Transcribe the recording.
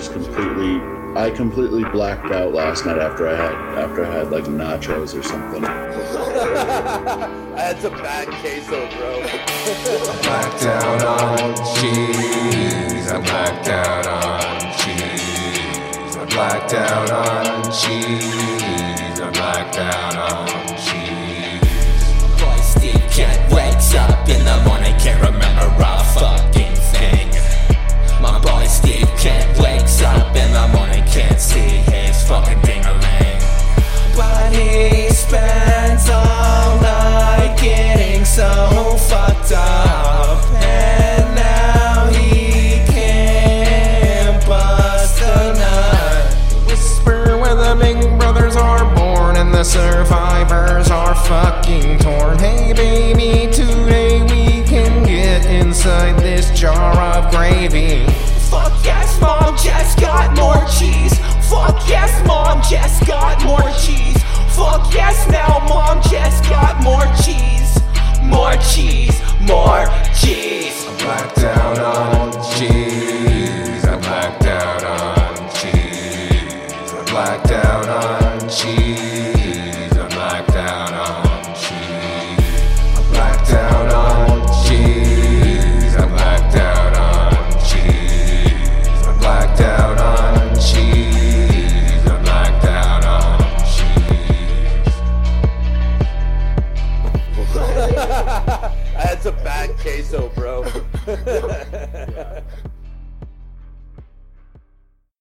just completely. I completely blacked out last night after I had after I had like nachos or something. I had some bad queso, bro. I blacked out on cheese. I blacked out on cheese. I blacked out on cheese. I blacked out jar of gravy. Fuck yes, mom just got more cheese. Fuck yes, mom just got more cheese. Fuck yes, now mom just got more cheese. More cheese, more cheese. I blacked out on cheese. I blacked out on cheese. I blacked queso, bro.